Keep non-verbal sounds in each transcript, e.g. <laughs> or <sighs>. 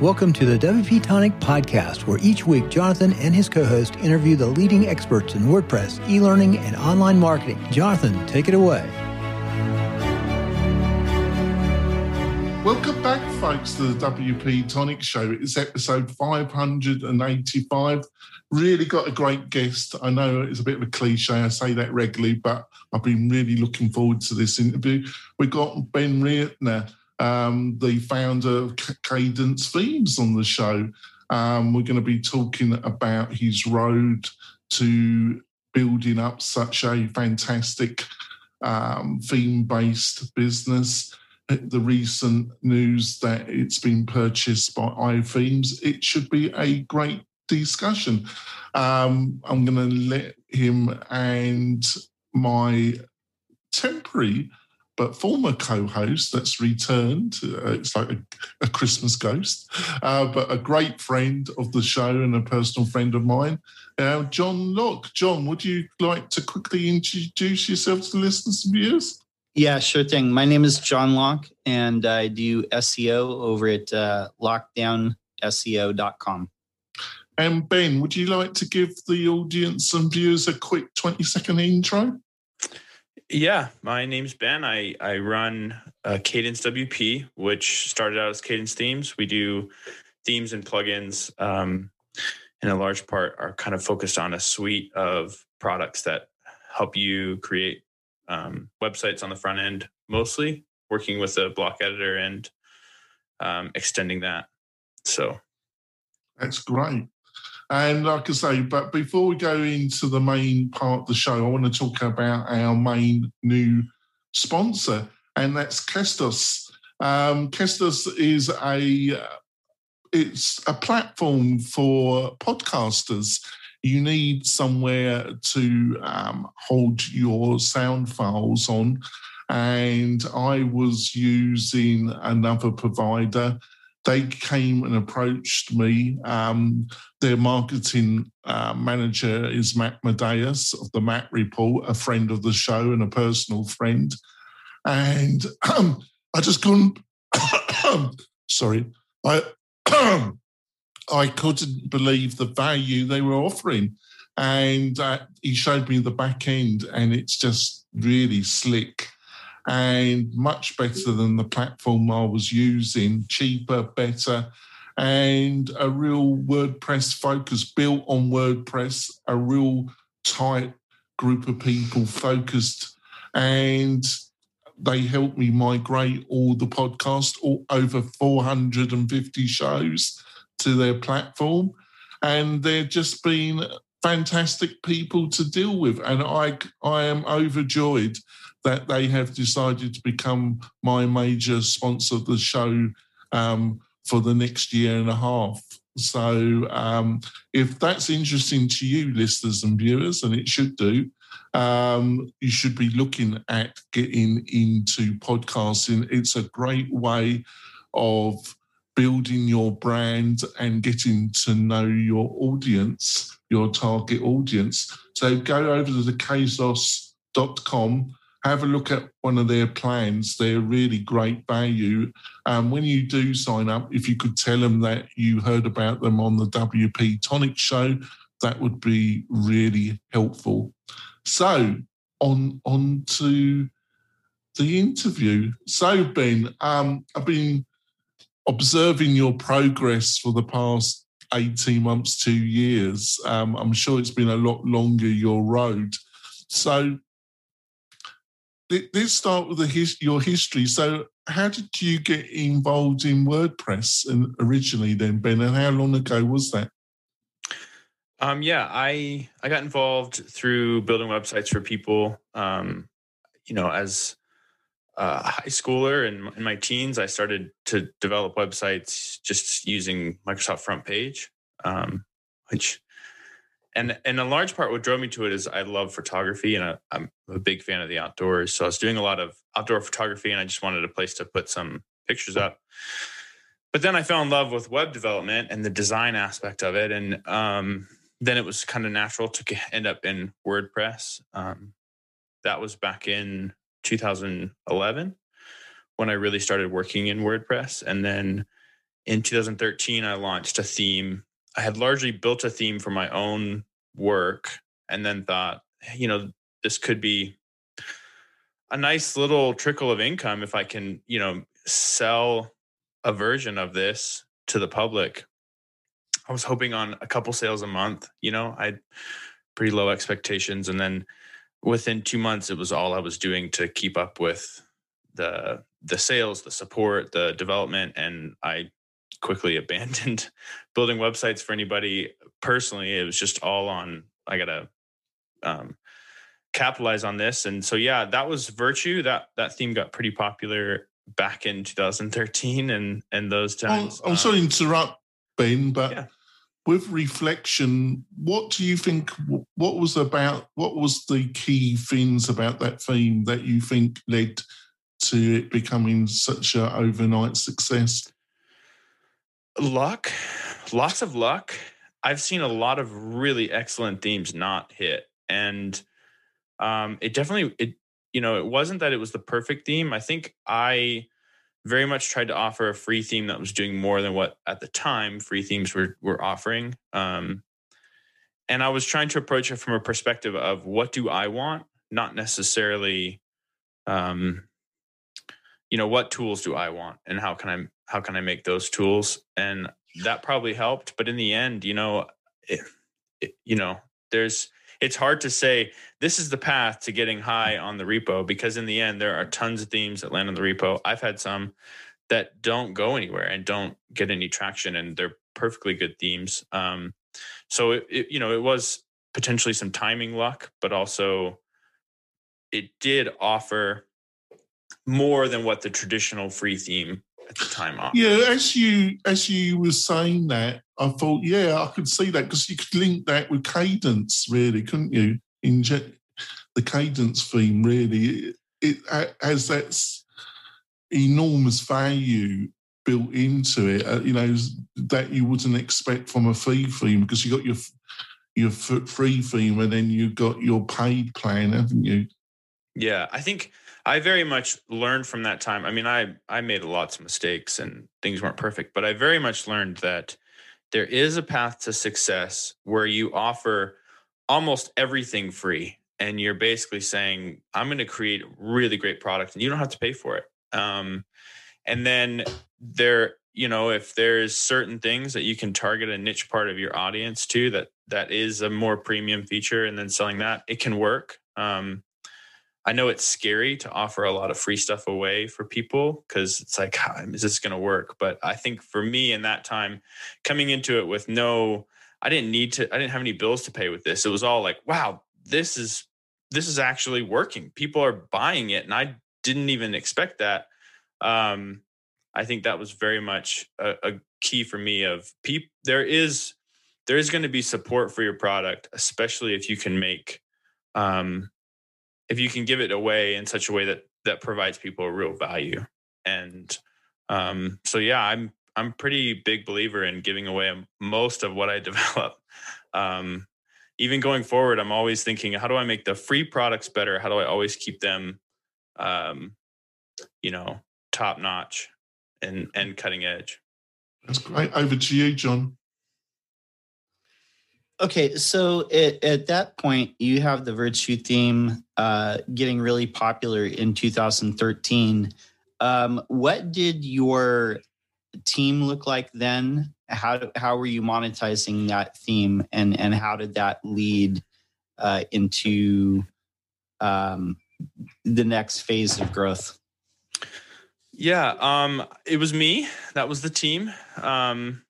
Welcome to the WP Tonic podcast, where each week Jonathan and his co host interview the leading experts in WordPress, e learning, and online marketing. Jonathan, take it away. Welcome back, folks, to the WP Tonic Show. It's episode 585. Really got a great guest. I know it's a bit of a cliche, I say that regularly, but I've been really looking forward to this interview. We've got Ben Ritner um, the founder of Kadence Themes on the show. Um, we're going to be talking about his road to building up such a fantastic um, theme based business. The recent news that it's been purchased by iThemes, it should be a great discussion. Um, I'm going to let him and my temporary but former co-host that's returned. Uh, it's like a, a Christmas ghost, uh, but a great friend of the show and a personal friend of mine, uh, John Locke. John, would you like to quickly introduce yourself to the listeners and viewers? Yeah, sure thing. My name is John Locke, and I do SEO over at uh, lockedownseo.com. And Ben, would you like to give the audience and viewers a quick 20 second intro? Yeah, my name's Ben. I I run uh, Kadence WP, which started out as Kadence Themes. We do themes and plugins, um, in a large part, are kind of focused on a suite of products that help you create um, websites on the front end, mostly working with a block editor and um, extending that. So that's great. And like I say, but before we go into the main part of the show, I want to talk about our main new sponsor, and that's Castos. Um, Castos is a it's a platform for podcasters. You need somewhere to um, hold your sound files on, and I was using another provider they came and approached me. Um, their marketing uh, manager is Matt Medeiros of the Matt Report, a friend of the show and a personal friend. And um, I just couldn't, <coughs> sorry, I, <coughs> I couldn't believe the value they were offering. And uh, he showed me the back end, and it's just really slick and much better than the platform I was using, cheaper, better, and a real WordPress focus built on WordPress, a real tight group of people focused. And they helped me migrate all the podcast, all, over 450 shows to their platform. And they've just been fantastic people to deal with. And I, I am overjoyed that they have decided to become my major sponsor of the show um, for the next year and a half. So, um, if that's interesting to you, listeners and viewers, and it should do, um, you should be looking at getting into podcasting. It's a great way of building your brand and getting to know your audience, your target audience. So, go over to the Castos.com have a look at one of their plans. They're really great value. Um, when you do sign up, if you could tell them that you heard about them on the WP Tonic show, that would be really helpful. So on on to the interview. So Ben, um, I've been observing your progress for the past 18 months, two years. Um, I'm sure it's been a lot longer your road. So let's start with his, your history. So, how did you get involved in WordPress and originally, then, Ben? And how long ago was that? Um, yeah, I I got involved through building websites for people. Um, you know, as a high schooler and in my teens, I started to develop websites just using Microsoft Front Page, um, which and and a large part what drove me to it is I love photography and I, am a big fan of the outdoors. So I was doing a lot of outdoor photography and I just wanted a place to put some pictures up. But then I fell in love with web development and the design aspect of it, and um, then it was kind of natural to end up in WordPress. Um, that was back in 2011 when I really started working in WordPress, and then in 2013, I launched a theme. I had largely built a theme for my own work and then thought, you know, this could be a nice little trickle of income if I can, you know, sell a version of this to the public. I was hoping on a couple sales a month, you know, I had pretty low expectations. And then within two months, it was all I was doing to keep up with the the sales, the support, the development, and I quickly <laughs> abandoned building websites for anybody personally. It was just all on I gotta um, capitalize on this, and so yeah, that was Virtue. That that theme got pretty popular back in 2013 and and those times. I'm, I'm sorry to interrupt, Ben, but. Yeah. With reflection, what do you think? What was about? What was the key things about that theme that you think led to it becoming such an overnight success? Luck, lots of luck. I've seen a lot of really excellent themes not hit, and um, it definitely it you know it wasn't that it was the perfect theme. I think I very much tried to offer a free theme that was doing more than what at the time free themes were were offering. Um, and I was trying to approach it from a perspective of what do I want, not necessarily um, you know what tools do i want and how can i how can i make those tools and that probably helped but in the end you know it, it, you know there's it's hard to say this is the path to getting high on the repo because in the end there are tons of themes that land on the repo. I've had some that don't go anywhere and don't get any traction and they're perfectly good themes. Um, so it, it, you know it was potentially some timing luck but also it did offer more than what the traditional free theme at the time offered. Yeah, as you as you were saying that, I thought, yeah, I could see that because you could link that with kadence, really, couldn't you? Inject the kadence theme, really, it, it has that enormous value built into it. Uh, you know that you wouldn't expect from a free theme because you got your your free theme and then you got your paid plan, haven't you? Yeah, I think I very much learned from that time. I mean, I I made lots of mistakes and things weren't perfect, but I very much learned that there is a path to success where you offer almost everything free and you're basically saying i'm going to create a really great product and you don't have to pay for it um, and then there you know if there's certain things that you can target a niche part of your audience to that that is a more premium feature and then selling that it can work um, I know it's scary to offer a lot of free stuff away for people because it's like, is this going to work? But I think for me in that time, coming into it with no, I didn't need to, I didn't have any bills to pay with this. It was all like, wow, this is, this is actually working. People are buying it. And I didn't even expect that. Um, I think that was very much a, a key for me of people. There is, there is going to be support for your product, especially if you can make, um, if you can give it away in such a way that that provides people a real value. And um, so yeah i'm i'm pretty big believer in giving away most of what i <laughs> develop. Um, even going forward i'm always thinking how do i make the free products better? How do i always keep them um, you know top notch and and cutting edge? That's great. Over to you john Okay, so at, at that point, you have the Virtue theme uh, getting really popular in 2013. Um, what did your team look like then? How how were you monetizing that theme, and and how did that lead uh, into um, the next phase of growth? Yeah, um, it was me. That was the team. Um,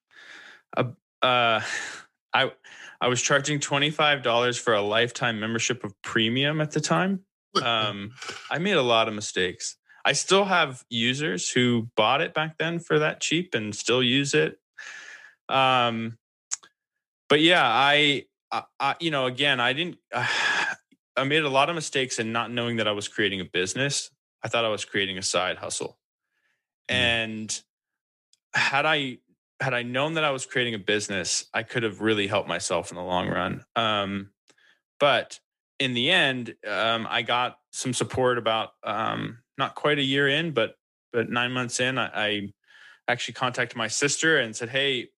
uh, uh <sighs> I I was charging $25 for a lifetime membership of premium at the time. Um, I made a lot of mistakes. I still have users who bought it back then for that cheap and still use it. Um, but yeah, I, I, I you know, again, I didn't, uh, <sighs> I made a lot of mistakes in not knowing that I was creating a business. I thought I was creating a side hustle. Mm. And had I had I known that I was creating a business, I could have really helped myself in the long run. Um, but in the end, um, I got some support about um, not quite a year in, but but nine months in, I, I actually contacted my sister and said, "Hey,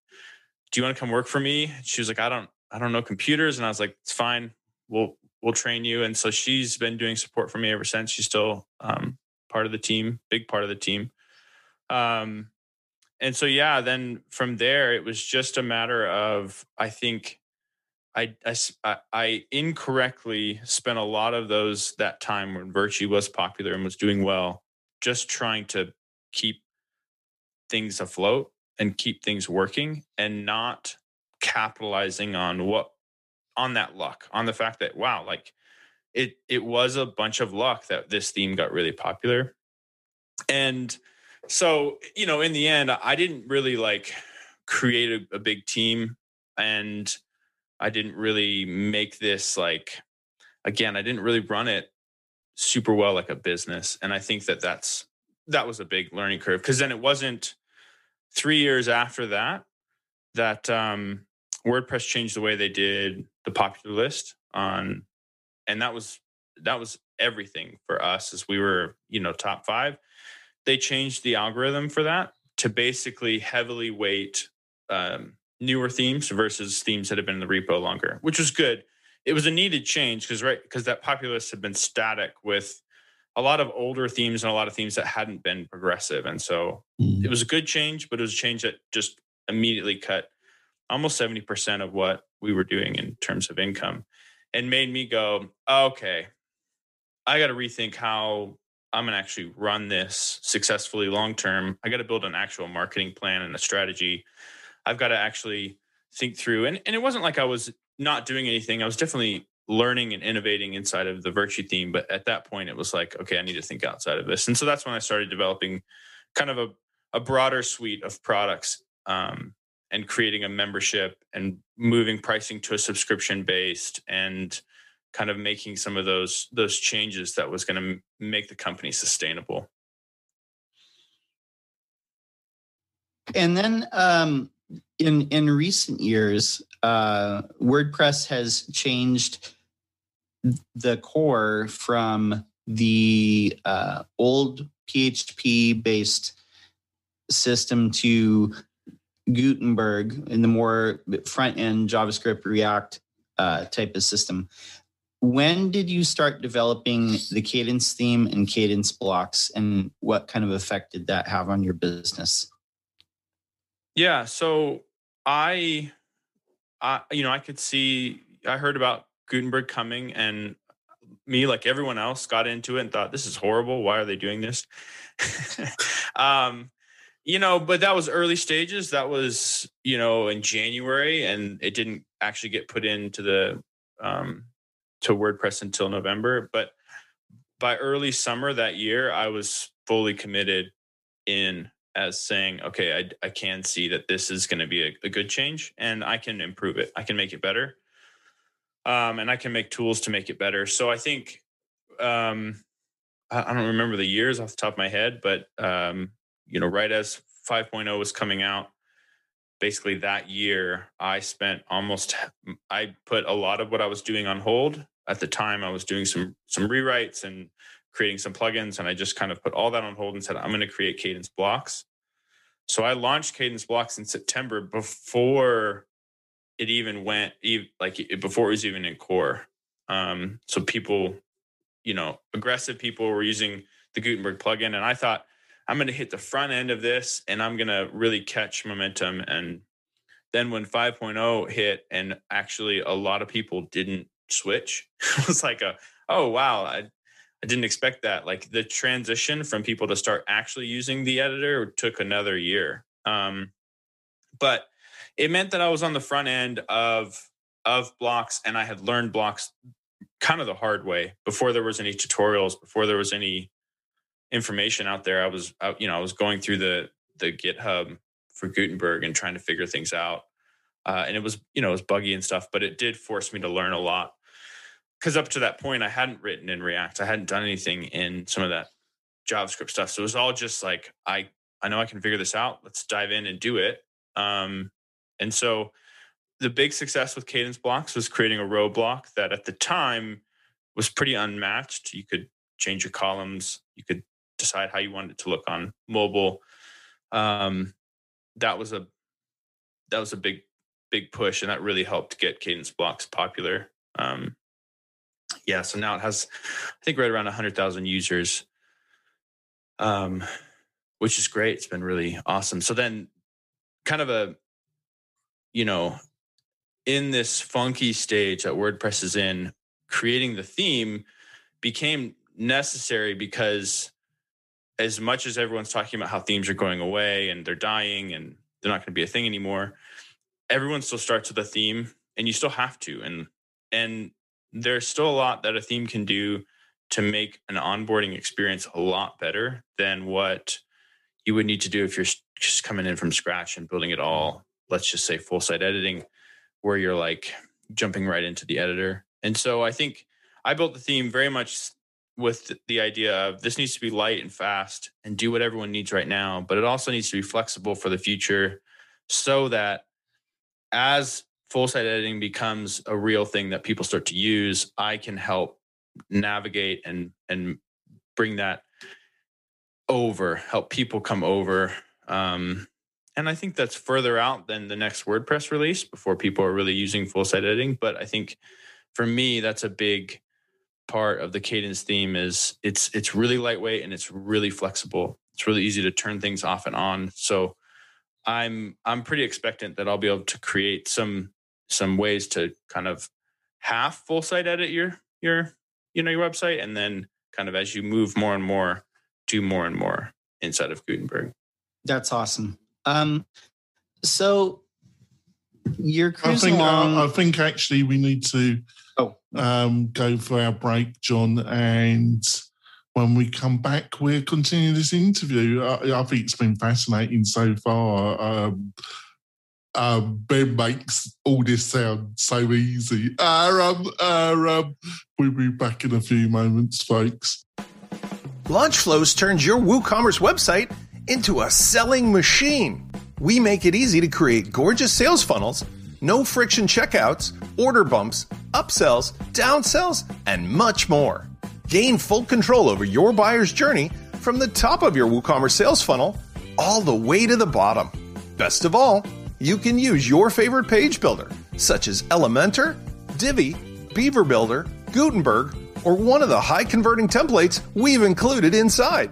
do you want to come work for me?" She was like, "I don't, I don't know computers," and I was like, "It's fine. We'll we'll train you." And so she's been doing support for me ever since. She's still um, part of the team, big part of the team. Um, and so yeah, then from there it was just a matter of I think I, I, I incorrectly spent a lot of those that time when Virtue was popular and was doing well, just trying to keep things afloat and keep things working and not capitalizing on what on that luck on the fact that wow like it it was a bunch of luck that this theme got really popular. And so you know in the end i didn't really like create a, a big team and i didn't really make this like again i didn't really run it super well like a business and i think that that's that was a big learning curve because then it wasn't three years after that that um, WordPress changed the way they did the popular list on, and that was that was everything for us as we were you know top five. They changed the algorithm for that to basically heavily weight um, newer themes versus themes that have been in the repo longer, which was good. It was a needed change because right because that popular list had been static with a lot of older themes and a lot of themes that hadn't been progressive. And so mm. it was a good change, but it was a change that just immediately cut almost 70% of what we were doing in terms of income and made me go, okay, I got to rethink how I'm going to actually run this successfully long term. I got to build an actual marketing plan and a strategy. I've got to actually think through. And, and it wasn't like I was not doing anything. I was definitely learning and innovating inside of the virtue theme but at that point it was like okay i need to think outside of this and so that's when i started developing kind of a, a broader suite of products um, and creating a membership and moving pricing to a subscription based and kind of making some of those those changes that was going to make the company sustainable and then um, in in recent years uh, wordpress has changed the core from the uh, old PHP based system to Gutenberg in the more front end JavaScript React uh, type of system. When did you start developing the kadence theme and kadence blocks, and what kind of effect did that have on your business? Yeah, so I, I, you know, I could see. I heard about Gutenberg coming and me like everyone else got into it and thought this is horrible why are they doing this <laughs> um you know but that was early stages that was you know in january and it didn't actually get put into the um to wordpress until november but by early summer that year i was fully committed in as saying okay i, I can see that this is going to be a, a good change and i can improve it i can make it better um, and I can make tools to make it better. So I think um, I, I, don't remember the years off the top of my head, but um, you know, right as 5.0 was coming out, basically that year, I spent almost I put a lot of what I was doing on hold. At the time, I was doing some some rewrites and creating some plugins, and I just kind of put all that on hold and said, I'm going to create kadence blocks. So I launched kadence blocks in September before it even went like before it was even in core. Um, so people, you know, aggressive people were using the Gutenberg plugin, and I thought I'm going to hit the front end of this, and I'm going to really catch momentum. And then when 5.0 hit, and actually a lot of people didn't switch, <laughs> it was like a oh wow, I I didn't expect that. Like the transition from people to start actually using the editor took another year. Um, but it meant that I was on the front end of of blocks and I had learned blocks kind of the hard way before there was any tutorials, before there was any information out there. I was out, you know, I was going through the the GitHub for Gutenberg and trying to figure things out. Uh, and it was, you know, it was buggy and stuff, but it did force me to learn a lot. Because up to that point, I hadn't written in React. I hadn't done anything in some of that JavaScript stuff. So it was all just like, I I know I can figure this out. Let's dive in and do it. Um, and so the big success with Kadence blocks was creating a row block that at the time was pretty unmatched. You could change your columns, you could decide how you wanted it to look on mobile. Um, that was a that was a big big push and that really helped get kadence blocks popular. Um yeah so now it has i think right around 100000 users. Um which is great. It's been really awesome. So then kind of a you know in this funky stage that wordpress is in creating the theme became necessary because as much as everyone's talking about how themes are going away and they're dying and they're not going to be a thing anymore everyone still starts with a theme and you still have to. And and there's still a lot that a theme can do to make an onboarding experience a lot better than what you would need to do if you're just coming in from scratch and building it all let's just say full site editing where you're like jumping right into the editor. And so i think i built the theme very much with the idea of this needs to be light and fast and do what everyone needs right now but it also needs to be flexible for the future so that as full site editing becomes a real thing that people start to use, I can help navigate and and bring that over, help people come over. Um, and I think that's further out than the next WordPress release before people are really using full site editing. But I think for me, that's a big part of the kadence theme is it's it's really lightweight and it's really flexible. It's really easy to turn things off and on. So I'm I'm pretty expectant that I'll be able to create some some ways to kind of half full site edit your your you know your website and then kind of as you move more and more do more and more inside of Gutenberg. That's awesome. Um so you're cruising I think, along. I, I think actually we need to oh, um, go for our break, John, and when we come back, we'll continue this interview. I, I think it's been fascinating so far. Um, um, ben makes all this sound so easy. Aram, Aram. We'll be back in a few moments, folks. Launchflows turns your WooCommerce website into a selling machine. We make it easy to create gorgeous sales funnels, no friction checkouts, order bumps, upsells, downsells, and much more. Gain full control over your buyer's journey from the top of your WooCommerce sales funnel all the way to the bottom. Best of all, you can use your favorite page builder, such as Elementor, Divi, Beaver Builder, Gutenberg, or one of the high converting templates we've included inside.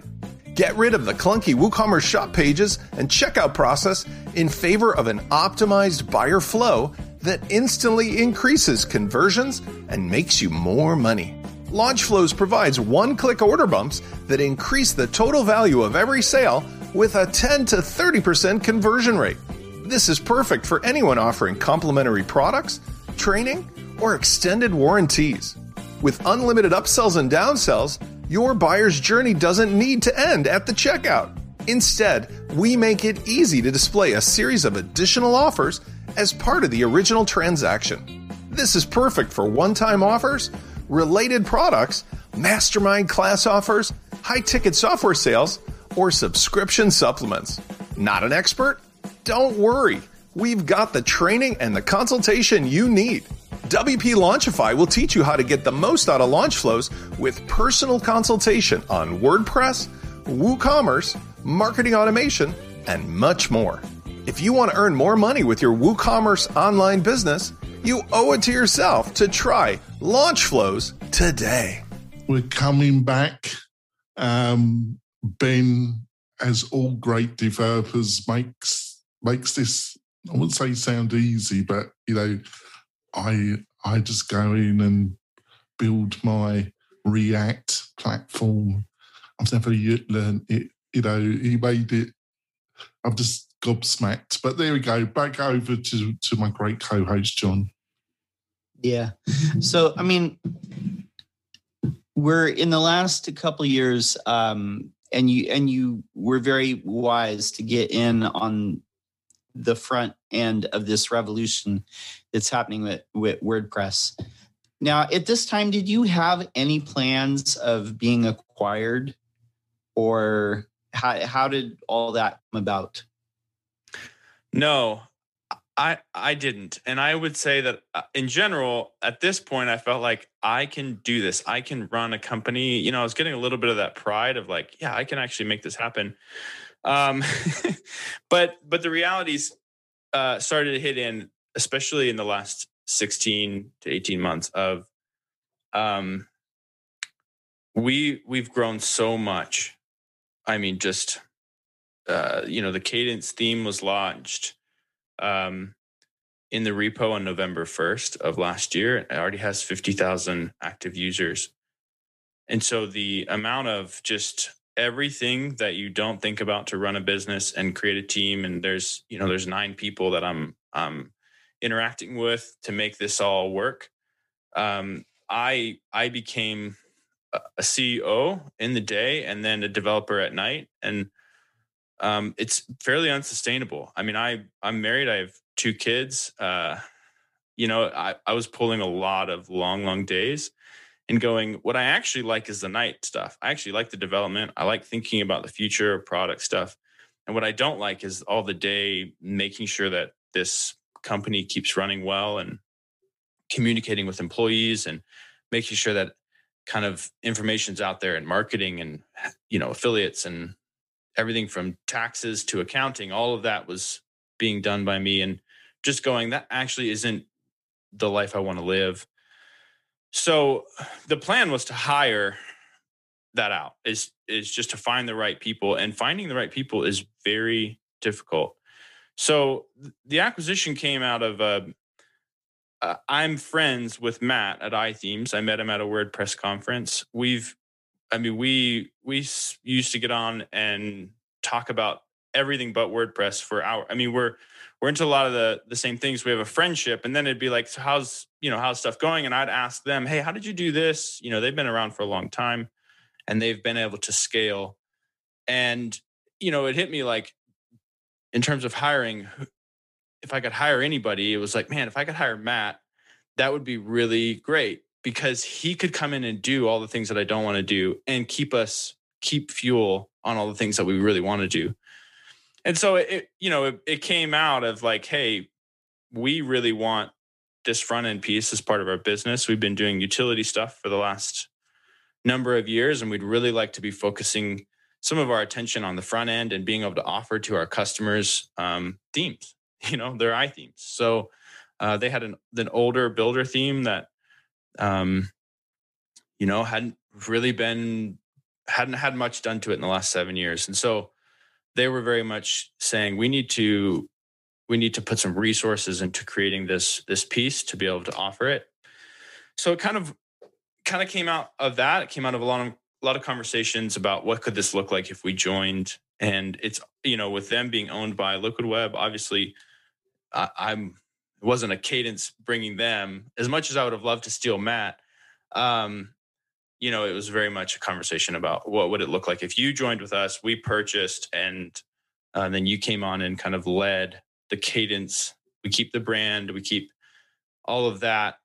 Get rid of the clunky WooCommerce shop pages and checkout process in favor of an optimized buyer flow that instantly increases conversions and makes you more money. LaunchFlows provides one click order bumps that increase the total value of every sale with a 10 to 30% conversion rate. This is perfect for anyone offering complimentary products, training, or extended warranties. With unlimited upsells and downsells, your buyer's journey doesn't need to end at the checkout. Instead, we make it easy to display a series of additional offers as part of the original transaction. This is perfect for one time offers related products, mastermind class offers, high ticket software sales, or subscription supplements. Not an expert? Don't worry. We've got the training and the consultation you need. WP Launchify will teach you how to get the most out of launch flows with personal consultation on WordPress, WooCommerce, marketing automation, and much more. If you want to earn more money with your WooCommerce online business, you owe it to yourself to try Launch Flows today. We're coming back. Um, ben, as all great developers, makes makes this I wouldn't say sound easy, but you know, I I just go in and build my React platform. I've never yet learned it. You know, he made it. I'm just gobsmacked. But there we go. Back over to to my great co-host John. Yeah. So, I mean, we're in the last couple years, um, and you and you were very wise to get in on the front end of this revolution that's happening with, with WordPress. Now, at this time, did you have any plans of being acquired, or how how did all that come about? No, I I didn't, and I would say that uh, in general, at this point, I felt like I can do this. I can run a company. You know, I was getting a little bit of that pride of like, yeah, I can actually make this happen. Um, <laughs> but but the realities uh, started to hit in, especially in the last 16 to 18 months of um, we we've grown so much. I mean, just uh, you know, the kadence theme was launched um, in the repo on November 1st of last year. It already has 50,000 active users. And so the amount of just everything that you don't think about to run a business and create a team and there's, you know, there's nine people that I'm I'm interacting with to make this all work. Um, I I became a CEO in the day and then a developer at night and um, it's fairly unsustainable. I mean, I I'm married. I have two kids. Uh, you know, I, I was pulling a lot of long, long days and going, what I actually like is the night stuff. I actually like the development. I like thinking about the future of product stuff. And what I don't like is all the day making sure that this company keeps running well and communicating with employees and making sure that kind of information's out there and marketing and you know affiliates and everything from taxes to accounting all of that was being done by me and just going that actually isn't the life i want to live so the plan was to hire that out is is just to find the right people and finding the right people is very difficult so the acquisition came out of uh, uh, I'm friends with Matt at iThemes. I met him at a WordPress conference. We've, I mean, we we used to get on and talk about everything but WordPress for our. I mean, we're we're into a lot of the the same things. We have a friendship, and then it'd be like, so how's you know how's stuff going? And I'd ask them, hey, how did you do this? You know, they've been around for a long time, and they've been able to scale. And you know, it hit me like, in terms of hiring, if I could hire anybody, it was like, man, if I could hire Matt, that would be really great because he could come in and do all the things that I don't want to do and keep us keep fuel on all the things that we really want to do. And so it, you know, it, it came out of like, hey, we really want this front end piece as part of our business. We've been doing utility stuff for the last number of years, and we'd really like to be focusing some of our attention on the front end and being able to offer to our customers um, themes <laughs> you know their i themes so uh, they had an an older builder theme that um you know hadn't really been hadn't had much done to it in the last seven years and so they were very much saying we need to we need to put some resources into creating this this piece to be able to offer it. So it kind of kind of came out of that. It came out of a lot of a lot of conversations about what could this look like if we joined. And it's you know with them being owned by liquid web obviously I, I'm it wasn't a kadence bringing them. As much as I would have loved to steal Matt. Um, you know, it was very much a conversation about what would it look like if you joined with us, we purchased, and uh, then you came on and kind of led the kadence. We keep the brand, we keep all of that,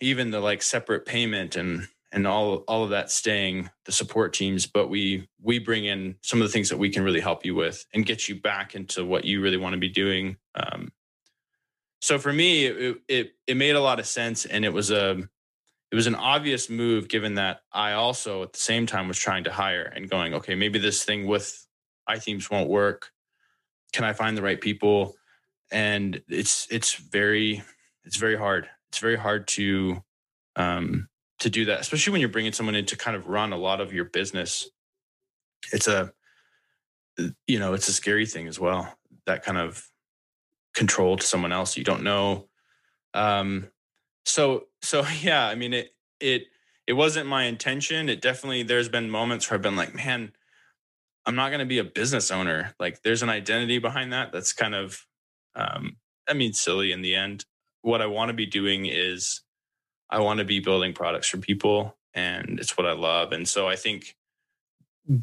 even the like separate payment and and all all of that staying the support teams but we we bring in some of the things that we can really help you with and get you back into what you really want to be doing um, so for me it, it it made a lot of sense and it was a it was an obvious move given that i also at the same time was trying to hire and going okay maybe this thing with ithemes won't work can i find the right people and it's it's very it's very hard it's very hard to um to do that, especially when you're bringing someone in to kind of run a lot of your business. It's a, you know, it's a scary thing as well. That kind of control to someone else you don't know. Um, so, so <laughs> yeah, I mean, it, it, it wasn't my intention. It definitely, there's been moments where I've been like, man, I'm not going to be a business owner. Like there's an identity behind that. That's kind of, um, I mean, silly in the end. What I want to be doing is I want to be building products for people and it's what I love. And so I think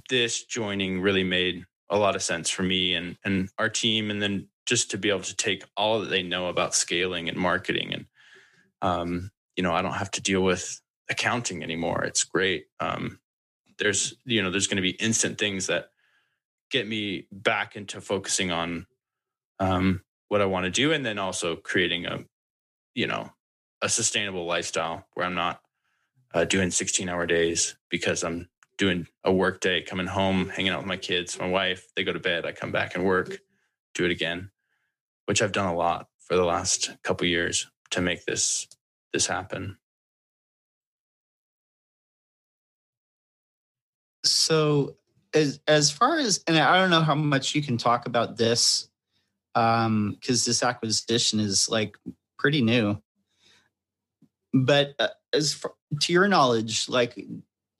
this joining really made a lot of sense for me and and our team and then just to be able to take all that they know about scaling and marketing and um, you know, I don't have to deal with accounting anymore. It's great. Um, there's you know, there's going to be instant things that get me back into focusing on um, what I want to do and then also creating a you know a sustainable lifestyle where I'm not uh, doing 16 hour days because I'm doing a work day, coming home, hanging out with my kids, my wife, they go to bed, I come back and work, do it again, which I've done a lot for the last couple years to make this this happen. So as as far as and I don't know how much you can talk about this um because this acquisition is like pretty new. But uh, as far, to your knowledge, like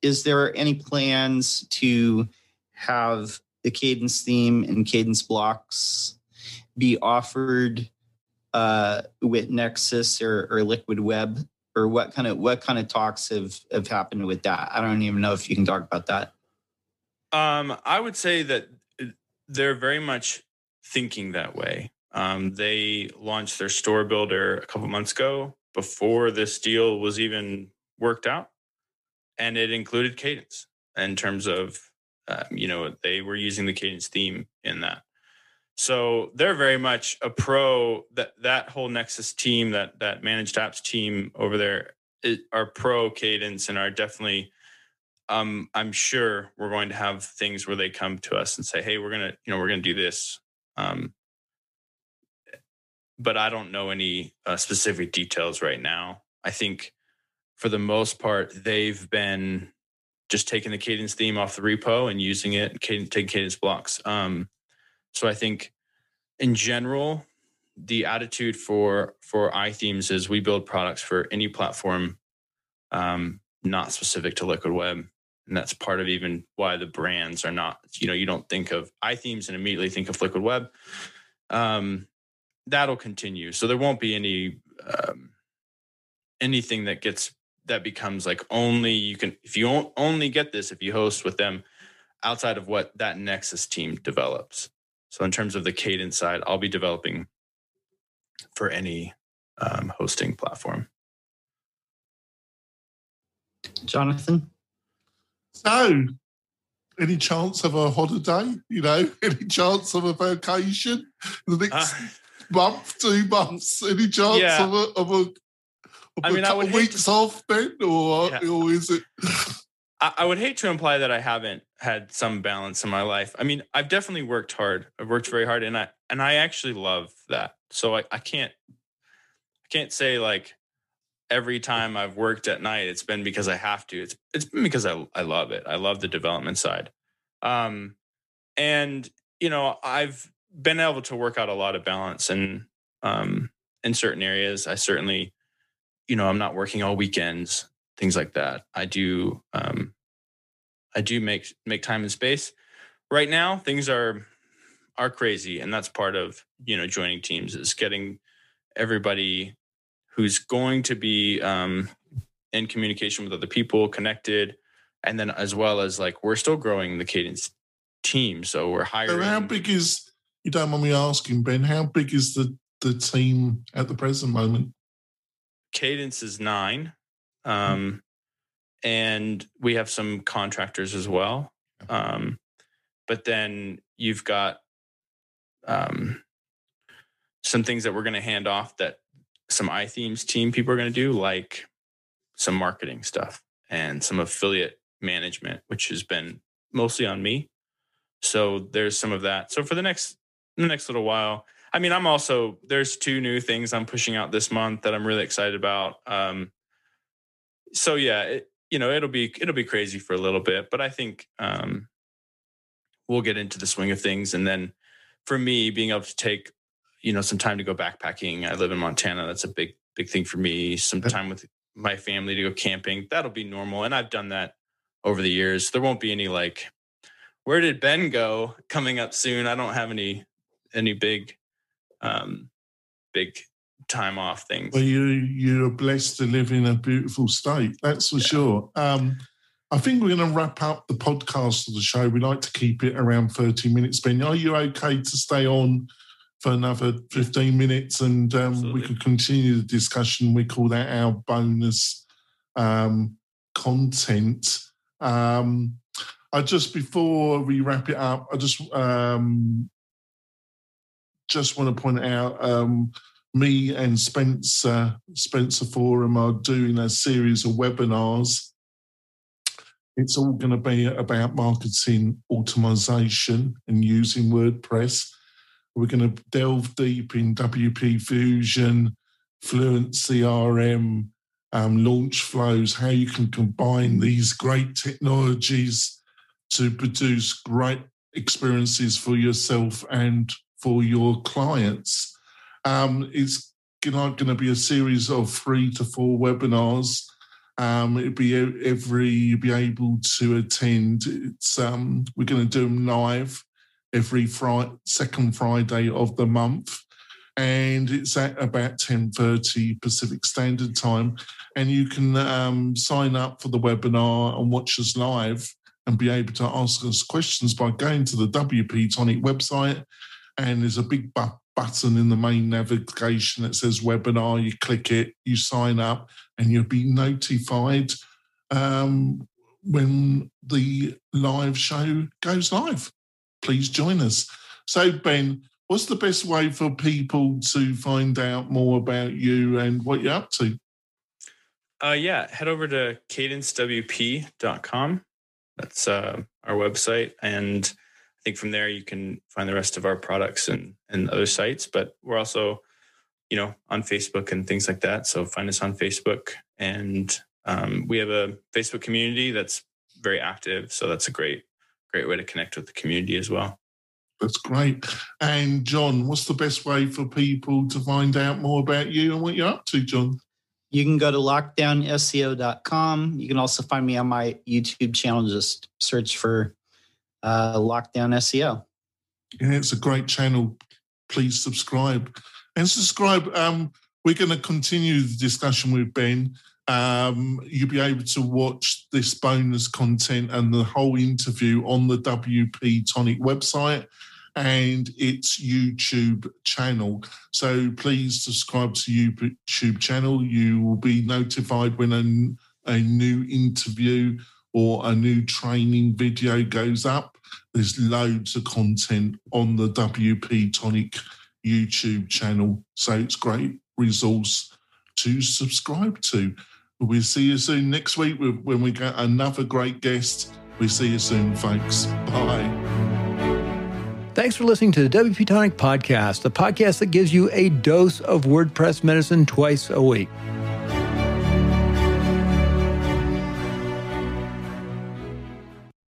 is there any plans to have the kadence theme and kadence blocks be offered uh, with Nexcess or, or Liquid Web, or what kind of what kind of talks have have happened with that? I don't even know if you can talk about that. Um, I would say that they're very much thinking that way. Um, they launched their store builder a couple months ago before this deal was even worked out, and it included Kadence in terms of um, you know they were using the Kadence theme in that. So they're very much a pro that that whole Nexcess team, that that managed apps team over there are pro kadence and are definitely um I'm sure we're going to have things where they come to us and say, "Hey, we're to, you know, we're to do this." Um but I don't know any uh, specific details right now. I think for the most part they've been just taking the kadence theme off the repo and using it, taking kadence blocks. Um, so I think in general, the attitude for for iThemes is we build products for any platform, um, not specific to Liquid Web, and that's part of even why the brands are not. You know, you don't think of iThemes and immediately think of Liquid Web. Um, that'll continue, so there won't be any um, anything that gets that becomes like only you can if you only get this if you host with them outside of what that Nexcess team develops. So in terms of the kadence side, I'll be developing for any um, hosting platform. Jonathan? So, any chance of a holiday? You know, <laughs> any chance of a vacation? The next uh, month, two months? Any chance of a, of a, of I mean, a couple weeks to, off then? Or, yeah. or is it? I, I would hate to imply that I haven't had some balance in my life. I mean, I've definitely worked hard. I've worked very hard, and I and I actually love that. So I, I can't I can't say like every time I've worked at night, it's been because I have to. It's it's been because I I love it. I love the development side. Um, and you know, I've been able to work out a lot of balance and um in certain areas. I certainly, you know, I'm not working all weekends things like that. I do um, I do make make time and space. Right now, things are are crazy, and that's part of you know joining teams is getting everybody who's going to be um, in communication with other people, connected, and then as well as like we're still growing the kadence team, so we're hiring. So how big is you don't mind me asking, Ben? How big is the the team at the present moment? Kadence is nine. Um, and we have some contractors as well. Um, but then you've got um, some things that we're going to hand off that some iThemes team people are going to do, like some marketing stuff and some affiliate management, which has been mostly on me. So there's some of that. So for the next the next little while, I mean, I'm also there's two new things I'm pushing out this month that I'm really excited about. Um, so yeah, it, you know, it'll be it'll be crazy for a little bit, but I think um, we'll get into the swing of things. And then for me, being able to take you know some time to go backpacking. I live in Montana. That's a big big thing for me. Some time with my family to go camping. That'll be normal, and I've done that over the years. There won't be any like, where did Ben go? Coming up soon. I don't have any any big um big time off things. Well, you you're blessed to live in a beautiful state. That's for yeah. sure. Um, I think we're going to wrap up the podcast of the show. We like to keep it around 30 minutes. Ben, are you okay to stay on for another 15 minutes and um, we could continue the discussion? We call that our bonus um, content. Um, I just before we wrap it up, I just um, just want to point out um, me and Spencer, Spencer Forman are doing a series of webinars It's all going to be about marketing automation and using WordPress. We're going to delve deep in WP Fusion, Fluent CRM, um, launch flows, how you can combine these great technologies to produce great experiences for yourself and for your clients. Um, it's going to be a series of three to four webinars. Um, it'll be every you'll be able to attend. It's um, we're going to do them live every Friday, second Friday of the month and it's at about 10.30 Pacific Standard Time. And you can um, sign up for the webinar and watch us live and be able to ask us questions by going to the WP Tonic website. And there's a big bu- button in the main navigation that says webinar. You click it, you sign up, and you'll be notified um, when the live show goes live. Please join us. So, Ben, what's the best way for people to find out more about you and what you're up to? Uh, yeah, head over to kadencewp.com. That's uh, our website. And think from there you can find the rest of our products and, and other sites. But we're also, you know, on Facebook and things like that. So find us on Facebook. And um, we have a Facebook community that's very active. So that's a great, great way to connect with the community as well. That's great. And John, what's the best way for people to find out more about you and what you're up to, John? You can go to lockedownseo.com. You can also find me on my YouTube channel. Just search for uh, Lockedown SEO. Yeah, it's a great channel. Please subscribe. And subscribe. Um, we're going to continue the discussion with Ben. Um, you'll be able to watch this bonus content and the whole interview on the WP Tonic website and its YouTube channel. So please subscribe to YouTube channel. You will be notified when a, a new interview or a new training video goes up. There's loads of content on the WP Tonic YouTube channel. So it's great resource to subscribe to. We'll see you soon next week when we get another great guest. We'll see you soon, folks. Bye. Thanks for listening to the WP Tonic Podcast, the podcast that gives you a dose of WordPress medicine twice a week.